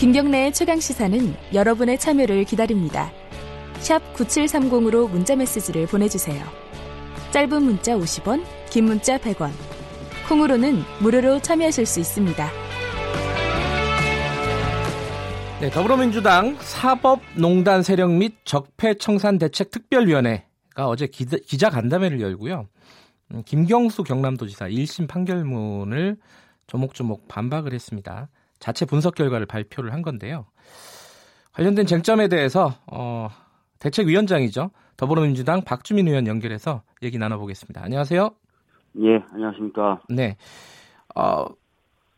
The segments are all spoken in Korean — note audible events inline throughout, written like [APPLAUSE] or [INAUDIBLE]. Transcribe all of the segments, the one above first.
김경래의 최강 시사는 여러분의 참여를 기다립니다. 샵 9730으로 문자 메시지를 보내주세요. 짧은 문자 50원, 긴 문자 100원. 콩으로는 무료로 참여하실 수 있습니다. 네, 더불어민주당 사법농단 세력 및 적폐청산 대책 특별위원회가 어제 기자, 기자 간담회를 열고요. 음, 김경수 경남도지사 1심 판결문을 조목조목 반박을 했습니다. 자체 분석 결과를 발표를 한 건데요. 관련된 쟁점에 대해서 어, 대책위원장이죠. 더불어민주당 박주민 의원 연결해서 얘기 나눠보겠습니다. 안녕하세요. 예, 안녕하십니까. 네. 어,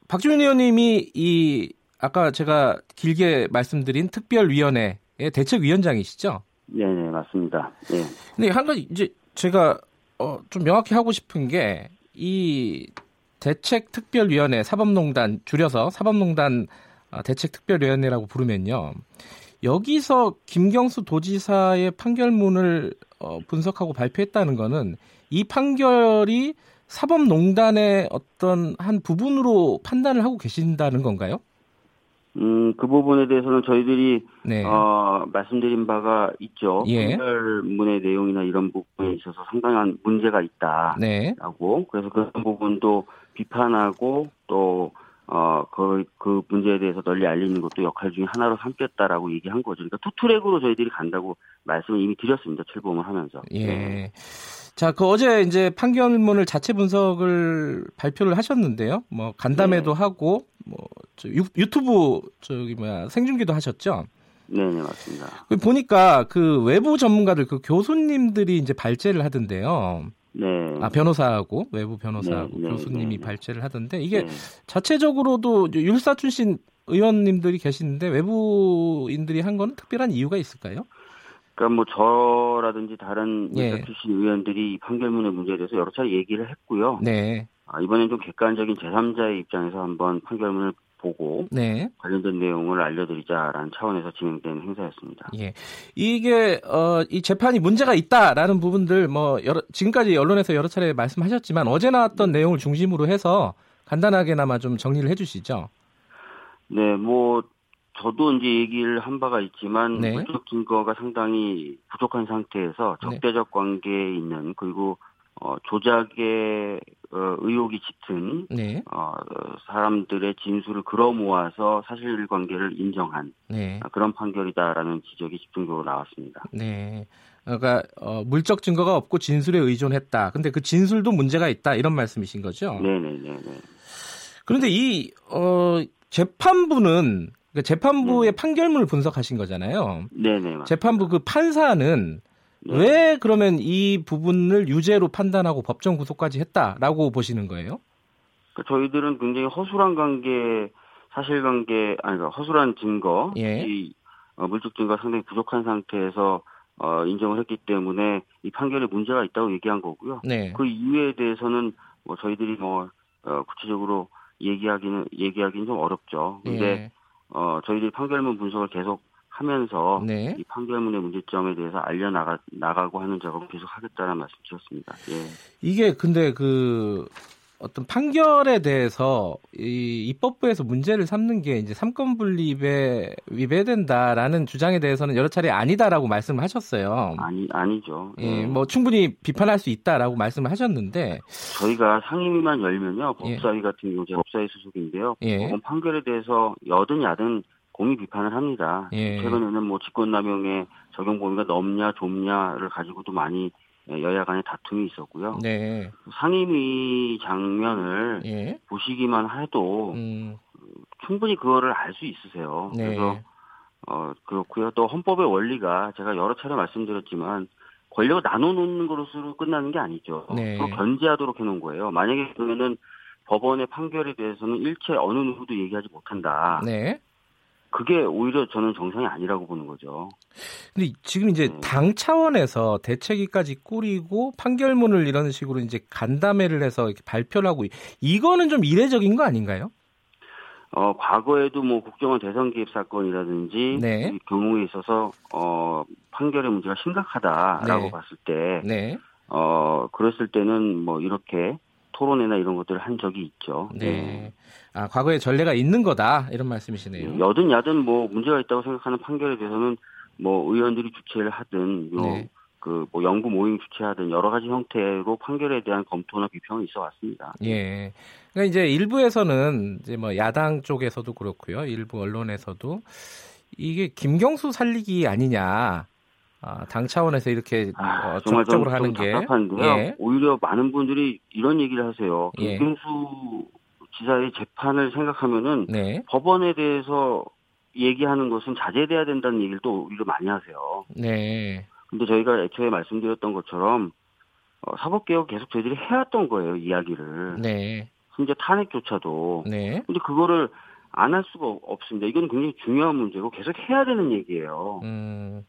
박주민 의원님이 이 아까 제가 길게 말씀드린 특별위원회의 대책위원장이시죠? 네, 네, 맞습니다. 예. 근데 한 가지 이제 제가 어, 좀 명확히 하고 싶은 게 이 대책특별위원회 사법농단 줄여서 사법농단 어, 대책특별위원회라고 부르면요. 여기서 김경수 도지사의 판결문을 어, 분석하고 발표했다는 거는 이 판결이 사법농단의 어떤 한 부분으로 판단을 하고 계신다는 건가요? 음, 그 부분에 대해서는 저희들이 네. 어, 말씀드린 바가 있죠. 예. 판결문의 내용이나 이런 부분에 있어서 상당한 문제가 있다라고. 네. 그래서 그런 부분도 비판하고 또 어, 그, 그 문제에 대해서 널리 알리는 것도 역할 중에 하나로 삼겠다라고 얘기한 거죠. 그러니까 투트랙으로 저희들이 간다고 말씀을 이미 드렸습니다. 출범을 하면서. 예. 네. 자, 그 어제 이제 판결문을 자체 분석을 발표를 하셨는데요. 뭐 간담회도 네. 하고 뭐저 유튜브 저기 뭐야 생중계도 하셨죠. 네, 네, 맞습니다. 그 보니까 그 외부 전문가들 그 교수님들이 이제 발제를 하던데요. 네. 아 변호사하고 외부 변호사하고 네, 네, 교수님이 네, 네. 발제를 하던데 이게 네. 자체적으로도 율사 출신 의원님들이 계시는데 외부인들이 한 거는 특별한 이유가 있을까요? 그러니까 뭐 저라든지 다른 예. 출신 의원들이 이 판결문의 문제에 대해서 여러 차례 얘기를 했고요. 네, 아, 이번엔 좀 객관적인 제3자의 입장에서 한번 판결문을 보고 네. 관련된 내용을 알려드리자라는 차원에서 진행된 행사였습니다. 예. 이게 어, 이 재판이 문제가 있다라는 부분들 뭐 여러, 지금까지 언론에서 여러 차례 말씀하셨지만 어제 나왔던 내용을 중심으로 해서 간단하게나마 좀 정리를 해주시죠. 네, 뭐 저도 이제 얘기를 한 바가 있지만 네. 물적 증거가 상당히 부족한 상태에서 네. 적대적 관계에 있는 그리고 어, 조작의 어, 의혹이 짙은 네, 어, 사람들의 진술을 끌어 모아서 사실관계를 인정한 네, 아, 그런 판결이다라는 지적이 집중적으로 나왔습니다. 네. 그러니까 어, 물적 증거가 없고 진술에 의존했다. 근데 그 진술도 문제가 있다 이런 말씀이신 거죠. 네네네네. 그런데 이 어, 재판부는 그러니까 재판부의 네. 판결문을 분석하신 거잖아요. 네네. 맞습니다. 재판부 그 판사는 네. 왜 그러면 이 부분을 유죄로 판단하고 법정 구속까지 했다라고 보시는 거예요? 그 저희들은 굉장히 허술한 관계, 사실관계, 아니, 그러니까 허술한 증거, 예. 이 어, 물적 증거가 상당히 부족한 상태에서 어, 인정을 했기 때문에 이 판결에 문제가 있다고 얘기한 거고요. 네. 그 이유에 대해서는 뭐 저희들이 뭐 어, 구체적으로 얘기하기는 얘기하기는 좀 어렵죠. 근데 예. 어, 저희들이 판결문 분석을 계속 하면서 네. 이 판결문의 문제점에 대해서 알려 나가 나가고 하는 작업을 계속 하겠다는 말씀 드렸습니다. 예. 이게 근데 그 어떤 판결에 대해서 이 입법부에서 문제를 삼는 게 이제 삼권 분립에 위배된다라는 주장에 대해서는 여러 차례 아니다라고 말씀을 하셨어요. 아니 아니죠. 예, 뭐 충분히 비판할 수 있다라고 말씀을 하셨는데 저희가 상임위만 열면요 예. 법사위 같은 경우 제가 법사위 소속인데요. 예. 법원 판결에 대해서 여든 야든 공의 비판을 합니다. 예. 최근에는 뭐 직권남용의 적용 범위가 넓냐 좁냐를 가지고도 많이 여야 간의 다툼이 있었고요. 네. 상임위 장면을 예. 보시기만 해도 음, 충분히 그거를 알 수 있으세요. 네. 그래서 어 그렇고요. 또 헌법의 원리가 제가 여러 차례 말씀드렸지만 권력을 나눠놓는 것으로 끝나는 게 아니죠. 네. 서로 견제하도록 해놓은 거예요. 만약에 그러면은 법원의 판결에 대해서는 일체 어느 누구도 얘기하지 못한다. 네. 그게 오히려 저는 정상이 아니라고 보는 거죠. 근데 지금 이제 네. 당 차원에서 대책위까지 꾸리고 판결문을 이런 식으로 이제 간담회를 해서 이렇게 발표를 하고 이거는 좀 이례적인 거 아닌가요? 어 과거에도 뭐 국정원 대선 개입 사건이라든지 네. 이 경우에 있어서 어 판결의 문제가 심각하다라고 네. 봤을 때 네. 어, 그랬을 때는 뭐 이렇게 토론회나 이런 것들을 한 적이 있죠. 네. 아, 과거에 전례가 있는 거다 이런 말씀이시네요. 여든 야든 뭐 문제가 있다고 생각하는 판결에 대해서는 뭐 의원들이 주최를 하든 네. 그뭐 연구 모임 주최하든 여러 가지 형태로 판결에 대한 검토나 비평이 있어 왔습니다. 예. 그러니까 이제 일부에서는 이제 뭐 야당 쪽에서도 그렇고요. 일부 언론에서도 이게 김경수 살리기 아니냐. 아, 당 차원에서 이렇게 아, 어, 정말 적극적으로 좀, 하는 좀게 답답한데요. 예. 오히려 많은 분들이 이런 얘기를 하세요. 예. 김경수 지사의 재판을 생각하면은 네. 법원에 대해서 얘기하는 것은 자제돼야 된다는 얘기를 또 오히려 많이 하세요. 네. 근데 저희가 애초에 말씀드렸던 것처럼 어, 사법개혁 계속 저희들이 해왔던 거예요 이야기를. 네. 심지어 탄핵조차도. 네. 근데 그거를 안 할 수가 없습니다. 이건 굉장히 중요한 문제고 계속 해야 되는 얘기예요. 음.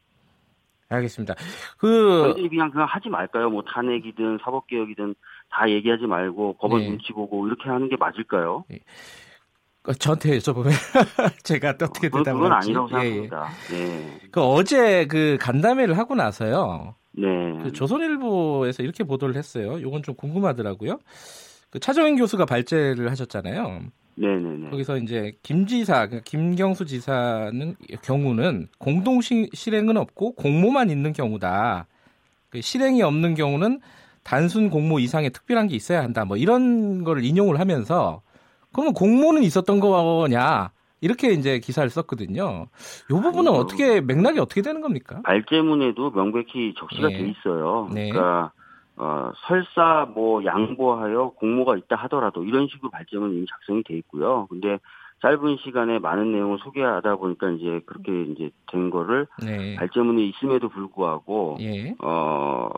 알겠습니다. 그 저희들이 그냥 그냥 하지 말까요? 뭐 탄핵이든 사법 개혁이든 다 얘기하지 말고 법원 네. 눈치 보고 이렇게 하는 게 맞을까요? 네. 저한테 여쭤보면 [LAUGHS] 제가 어떻게 대답을 그건 할지. 아니라고 예, 예. 생각합니다. 예, 예. 그 어제 그 간담회를 하고 나서요. 네. 그 조선일보에서 이렇게 보도를 했어요. 이건 좀 궁금하더라고요. 그 차정인 교수가 발제를 하셨잖아요. 네네네. 거기서 이제 김 지사, 그러니까 김경수 지사는 경우는 공동 실행은 없고 공모만 있는 경우다. 그 실행이 없는 경우는 단순 공모 이상의 특별한 게 있어야 한다. 뭐 이런 거를 인용을 하면서 그러면 공모는 있었던 거냐? 이렇게 이제 기사를 썼거든요. 이 부분은 아니요. 어떻게 맥락이 어떻게 되는 겁니까? 발제문에도 명백히 적시가 네. 돼 있어요. 네. 그러니까 어, 설사 뭐 양보하여 공모가 있다 하더라도 이런 식으로 발제문이 이미 작성이 돼 있고요. 근데 짧은 시간에 많은 내용을 소개하다 보니까 이제 그렇게 이제 된 거를 네. 발제문이 있음에도 불구하고 예. 어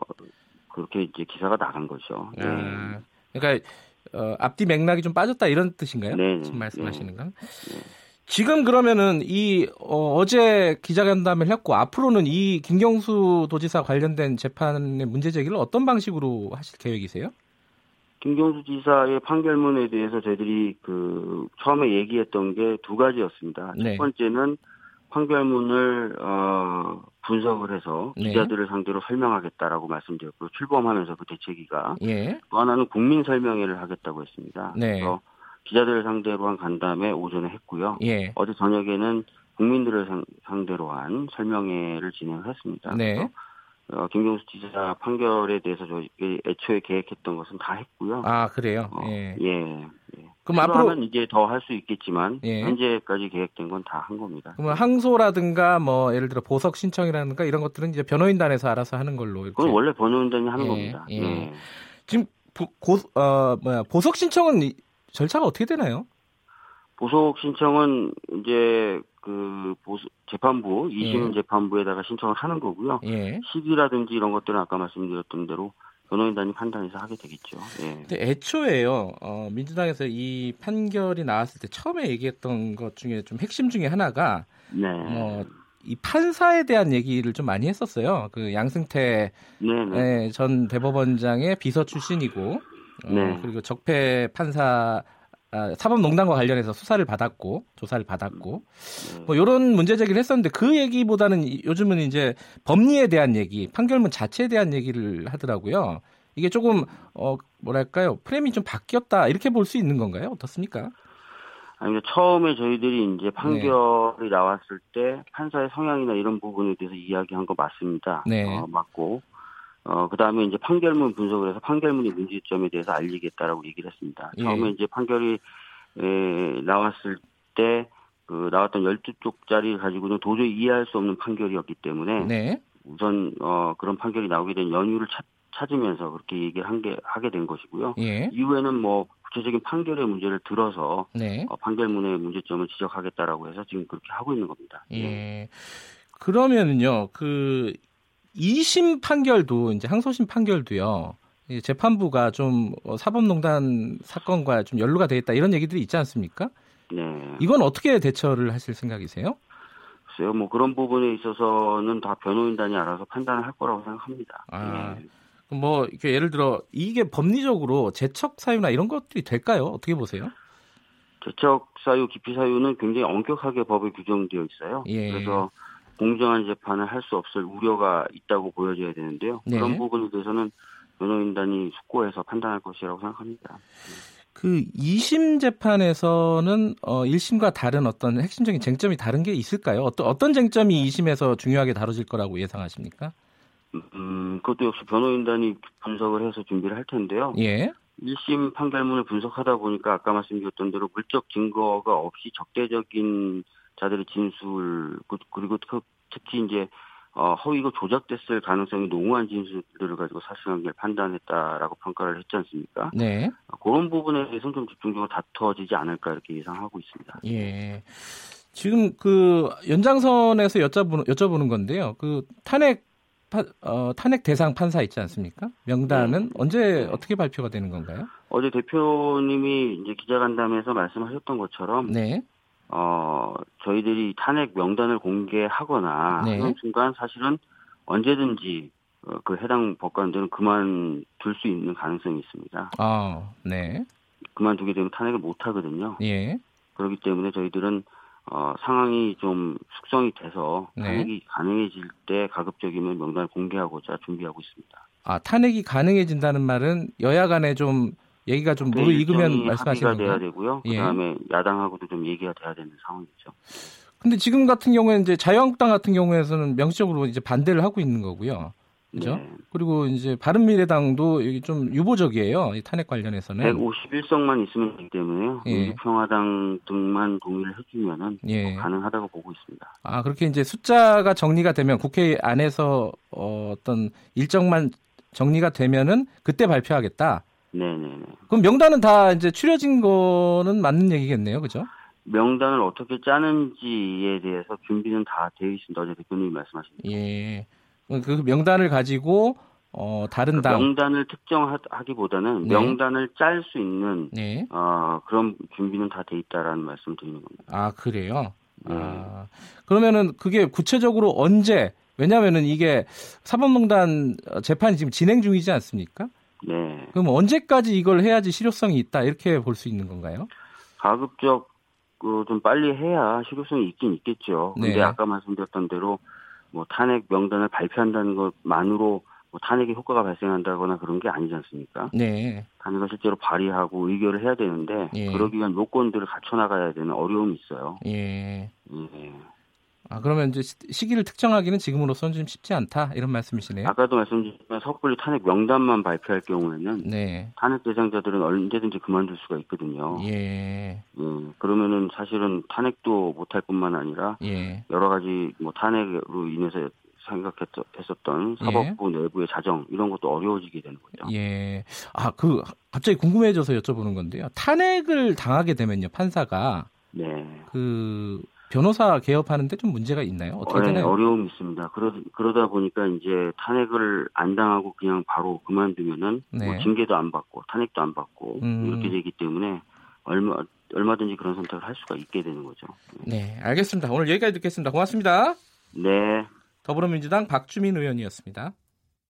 그렇게 이제 기사가 나간 거죠. 네. 아, 그러니까 어, 앞뒤 맥락이 좀 빠졌다 이런 뜻인가요? 네. 지금 말씀하시는 건. 네. 지금 그러면은 이 어, 제 기자간담회를 했고 앞으로는 이 김경수 도지사 관련된 재판의 문제 제기를 어떤 방식으로 하실 계획이세요? 김경수 지사의 판결문에 대해서 저희들이 그 처음에 얘기했던 게 두 가지였습니다. 네. 첫 번째는 판결문을 어, 분석을 해서 네. 기자들을 상대로 설명하겠다라고 말씀드렸고 출범하면서 그 대책위가 예. 또 하나는 국민 설명회를 하겠다고 했습니다. 네. 그래서 기자들을 상대로 한 간담회 오전에 했고요. 예. 어제 저녁에는 국민들을 상, 대로 한 설명회를 진행을 했습니다. 네. 어, 김경수 지사 판결에 대해서 저희 애초에 계획했던 것은 다 했고요. 아 그래요? 어, 예. 예. 예. 그럼 앞으로 이제 더 할 수 있겠지만 예. 현재까지 계획된 건 다 한 겁니다. 그러면 항소라든가 뭐 예를 들어 보석 신청이라든가 이런 것들은 이제 변호인단에서 알아서 하는 걸로. 이렇게. 그건 원래 변호인단이 하는 예. 겁니다. 예. 예. 지금 보, 고, 어, 뭐야 보석 신청은 절차가 어떻게 되나요? 보석 신청은 이제 그 보수 재판부 이심 예. 재판부에다가 신청을 하는 거고요. 예. 시기라든지 이런 것들은 아까 말씀드렸던 대로 변호인단이 판단해서 하게 되겠죠. 예. 근데 애초에요, 어, 민주당에서 이 판결이 나왔을 때 처음에 얘기했던 것 중에 좀 핵심 중에 하나가, 네. 어, 이 판사에 대한 얘기를 좀 많이 했었어요. 그 양승태 네, 네. 예, 전 대법원장의 비서 출신이고, 어, 네. 그리고 적폐 판사 아, 사법농단과 관련해서 수사를 받았고 조사를 받았고 뭐 이런 문제 제기를 했었는데 그 얘기보다는 요즘은 이제 법리에 대한 얘기, 판결문 자체에 대한 얘기를 하더라고요. 이게 조금 어 뭐랄까요 프레임이 좀 바뀌었다 이렇게 볼 수 있는 건가요? 어떻습니까? 아니 처음에 저희들이 이제 판결이 네. 나왔을 때 판사의 성향이나 이런 부분에 대해서 이야기한 거 맞습니다. 네. 어, 맞고 어, 그 다음에 이제 판결문 분석을 해서 판결문의 문제점에 대해서 알리겠다라고 얘기를 했습니다. 예. 처음에 이제 판결이, 에, 나왔을 때, 그, 나왔던 12쪽짜리 가지고는 도저히 이해할 수 없는 판결이었기 때문에, 네. 우선, 어, 그런 판결이 나오게 된 연유를 찾, 찾으면서 그렇게 얘기를 한 게, 하게 된 것이고요. 예. 이후에는 뭐, 구체적인 판결의 문제를 들어서, 네. 어, 판결문의 문제점을 지적하겠다라고 해서 지금 그렇게 하고 있는 겁니다. 예. 예. 그러면은요, 그 2심 판결도 이제 항소심 판결도요. 재판부가 좀 어, 사법농단 사건과 좀 연루가 돼 있다 이런 얘기들이 있지 않습니까? 네. 이건 어떻게 대처를 하실 생각이세요? 글쎄요, 뭐 그런 부분에 있어서는 다 변호인단이 알아서 판단을 할 거라고 생각합니다. 아, 네. 뭐 이렇게 예를 들어 이게 법리적으로 재척 사유나 이런 것들이 될까요? 어떻게 보세요? 재척 사유, 기피 사유는 굉장히 엄격하게 법에 규정되어 있어요. 예. 그래서 공정한 재판을 할 수 없을 우려가 있다고 보여져야 되는데요. 네. 그런 부분에 대해서는 변호인단이 숙고해서 판단할 것이라고 생각합니다. 그 2심 재판에서는 어 1심과 다른 어떤 핵심적인 쟁점이 다른 게 있을까요? 어떤 어떤 쟁점이 2심에서 중요하게 다뤄질 거라고 예상하십니까? 음, 그것도 역시 변호인단이 분석을 해서 준비를 할 텐데요. 예. 1심 판결문을 분석하다 보니까 아까 말씀드렸던 대로 물적 증거가 없이 적대적인 자들의 진술 그, 그리고 특히 이제 어, 허위고 조작됐을 가능성이 농후한 진술들을 가지고 사실관계를 판단했다라고 평가를 했지 않습니까? 네. 그런 부분에 대해서는 좀 집중적으로 다투어지지 않을까 이렇게 예상하고 있습니다. 예. 지금 그 연장선에서 여쭤보는, 여쭤보는 건데요. 그 탄핵 파, 어, 탄핵 대상 판사 있지 않습니까? 명단은 네. 언제 네. 어떻게 발표가 되는 건가요? 어제 대표님이 이제 기자간담회에서 말씀하셨던 것처럼 네. 어, 저희들이 탄핵 명단을 공개하거나 네. 하는 순간 사실은 언제든지 어, 그 해당 법관들은 그만둘 수 있는 가능성이 있습니다. 아, 네. 그만두게 되면 탄핵을 못 하거든요. 예. 그렇기 때문에 저희들은 어, 상황이 좀 숙성이 돼서 네. 탄핵이 네. 가능해질 때 가급적이면 명단을 공개하고자 준비하고 있습니다. 아, 탄핵이 가능해진다는 말은 여야 간에 좀 얘기가 좀 무르익으면 말씀하시는 합의가 돼야 되고요. 예. 그다음에 야당하고도 좀 얘기가 돼야 되는 상황이죠. 근데 지금 같은 경우에는 이제 자유한국당 같은 경우에서는 명시적으로 이제 반대를 하고 있는 거고요. 그죠? 네. 그리고 이제 바른미래당도 여기 좀 유보적이에요. 이 탄핵 관련해서는. 151석만 있으면 되기 때문에요. 예. 평화당 등만 동의를 해주면은 예. 가능하다고 보고 있습니다. 아 그렇게 이제 숫자가 정리가 되면 국회 안에서 어, 어떤 일정만 정리가 되면은 그때 발표하겠다. 네네네. 그럼 명단은 다 이제 추려진 거는 맞는 얘기겠네요, 그죠? 명단을 어떻게 짜는지에 대해서 준비는 다 되어 있습니다. 어제 대표님이 말씀하신. 예. 그 명단을 가지고 어 다른 당 명단을 특정하기보다는 네. 명단을 짤 수 있는 네. 어 그런 준비는 다 돼 있다라는 말씀 드리는 겁니다. 아 그래요? 네. 아 그러면은 그게 구체적으로 언제? 왜냐하면은 이게 사법농단 재판이 지금 진행 중이지 않습니까? 네. 그럼 언제까지 이걸 해야지 실효성이 있다 이렇게 볼 수 있는 건가요? 가급적 그좀 빨리 해야 실효성이 있긴 있겠죠. 근데 네. 아까 말씀드렸던 대로 뭐 탄핵 명단을 발표한다는 것만으로 뭐 탄핵의 효과가 발생한다거나 그런 게 아니지 않습니까? 네. 탄핵을 실제로 발의하고 의결을 해야 되는데 예. 그러기 위한 요건들을 갖춰 나가야 되는 어려움이 있어요. 예. 예. 아, 그러면 이제 시기를 특정하기는 지금으로서는 좀 쉽지 않다 이런 말씀이시네요. 아까도 말씀드렸지만 섣불리 탄핵 명단만 발표할 경우에는 네. 탄핵 대상자들은 언제든지 그만둘 수가 있거든요. 예. 예. 그러면은 사실은 탄핵도 못할 뿐만 아니라 예. 여러 가지 뭐 탄핵으로 인해서 생각했었던 사법부 예. 내부의 자정 이런 것도 어려워지게 되는 거죠. 예. 아, 그 갑자기 궁금해져서 여쭤보는 건데요. 탄핵을 당하게 되면요, 판사가 네. 그 변호사 개업하는데 좀 문제가 있나요? 어떻게 네, 되나요? 어려움이 있습니다. 그러, 그러다 보니까 이제 탄핵을 안 당하고 그냥 바로 그만두면은 뭐 네. 뭐 징계도 안 받고 탄핵도 안 받고 음. 이렇게 되기 때문에 얼마 얼마든지 그런 선택을 할 수가 있게 되는 거죠. 네, 알겠습니다. 오늘 여기까지 듣겠습니다. 고맙습니다. 네. 더불어민주당 박주민 의원이었습니다.